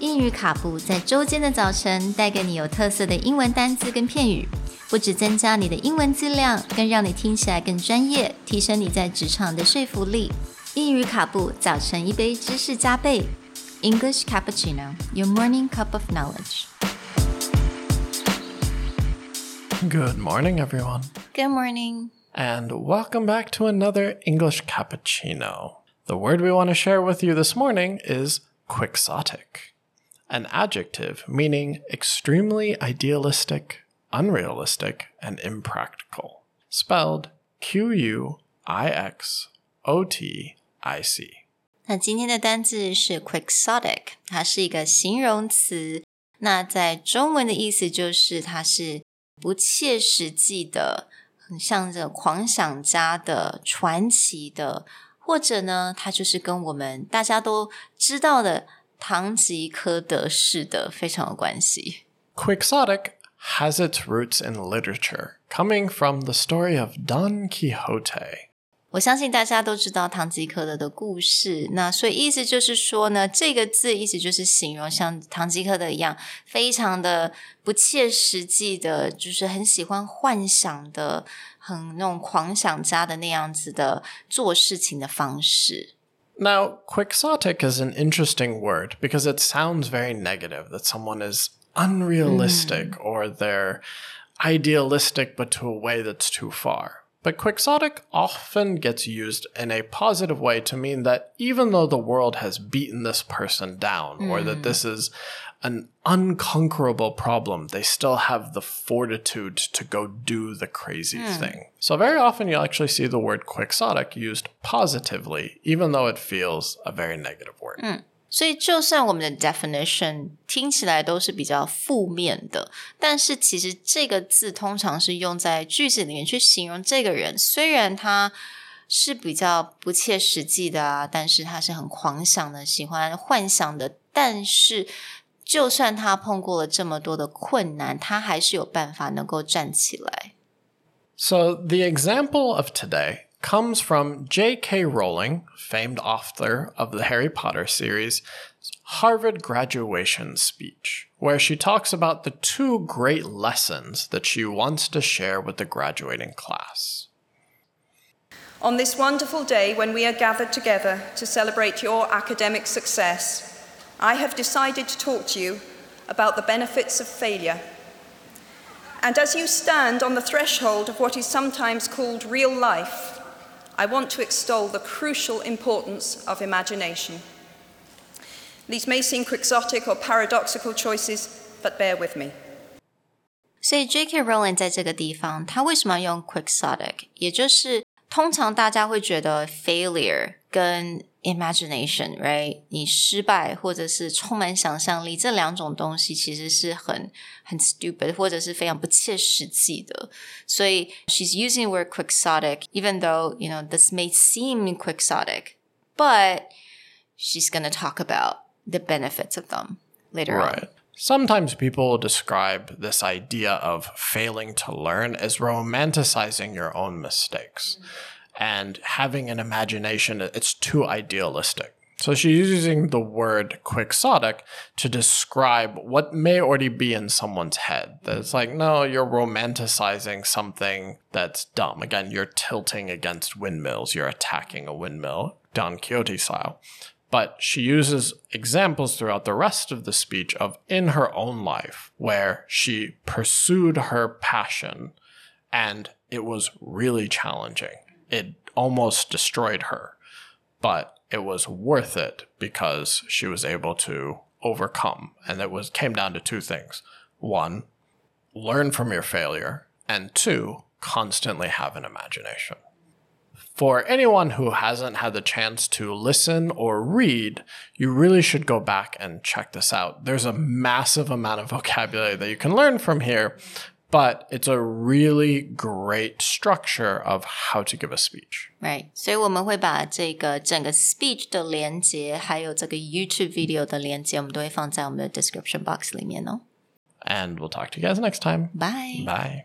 英语卡布在周间的早晨带给你有特色的英文单词跟片语，不只增加你的英文质量，更让你听起来更专业，提升你在职场的说服力。英语卡布早晨一杯知识加倍，English cappuccino, your morning cup of knowledge. Good morning, everyone. Good morning. And welcome back to another English cappuccino. The word we want to share with you this morning is quixotic, an adjective meaning extremely idealistic, unrealistic, and impractical. Spelled Q U I X O T I C. 那今天的单字是 quixotic，它是一个形容词。那在中文的意思就是它是不切实际的，很像这狂想家的、传奇的，或者呢，它就是跟我们大家都知道的 堂吉诃德式的非常有关系。Quixotic has its roots in literature, coming from the story of Don Quixote. 我相信大家都知道唐吉诃德的故事，那所以意思就是说呢，这个字意思就是形容像唐吉诃德一样，非常的不切实际的，就是很喜欢幻想的，很那种狂想家的那样子的做事情的方式。Now, quixotic is an interesting word because it sounds very negative that someone is unrealistic hmm. or they're idealistic but to a way that's too far. But quixotic often gets used in a positive way to mean that even though the world has beaten this person down or that hmm. this is an unconquerable problem, they still have the fortitude to go do the crazy hmm. thing. So, very often you'll actually see the word quixotic used positively, even though it feels a very negative word. Hmm. 所以，就算我们的 definition 听起来都是比较负面的，但是其实这个字通常是用在句子里面去形容这个人。虽然他是比较不切实际的啊，但是他是很狂想的，喜欢幻想的。但是，就算他碰过了这么多的困难，他还是有办法能够站起来。So, the example of today comes from J.K. Rowling, famed author of the Harry Potter series, Harvard graduation speech, where she talks about the two great lessons that she wants to share with the graduating class. On this wonderful day when we are gathered together to celebrate your academic success, I have decided to talk to you about the benefits of failure. And as you stand on the threshold of what is sometimes called real life, I want to extol the crucial importance of imagination. These may seem quixotic or paradoxical choices, but bear with me. 所以 J.K. Rowling 在这个地方，他为什么要用 quixotic？也就是 通常大家会觉得 failure 跟 imagination，right？你失败或者是充满想象力这两种东西，其实是很很 stupid 或者是非常不切实际的。所以 she's using the word quixotic，even though you know this may seem quixotic，but she's gonna talk about the benefits of them later on. Sometimes people describe this idea of failing to learn as romanticizing your own mistakes and having an imagination, it's too idealistic. So she's using the word quixotic to describe what may already be in someone's head. That it's like, no, you're romanticizing something that's dumb. Again, you're tilting against windmills, you're attacking a windmill, Don Quixote style. But she uses examples throughout the rest of the speech of in her own life where she pursued her passion and it was really challenging. It almost destroyed her, but it was worth it because she was able to overcome. And it was came down to two things. One, learn from your failure, and two, constantly have an imagination. For anyone who hasn't had the chance to listen or read, you really should go back and check this out. There's a massive amount of vocabulary that you can learn from here, but it's a really great structure of how to give a speech. Right，所以我们会把这个整个 speech 的连接，还有这个 YouTube video 的连接，我们都会放在我们的 description box 里面哦。 And we'll talk to you guys next time. Bye。 Bye.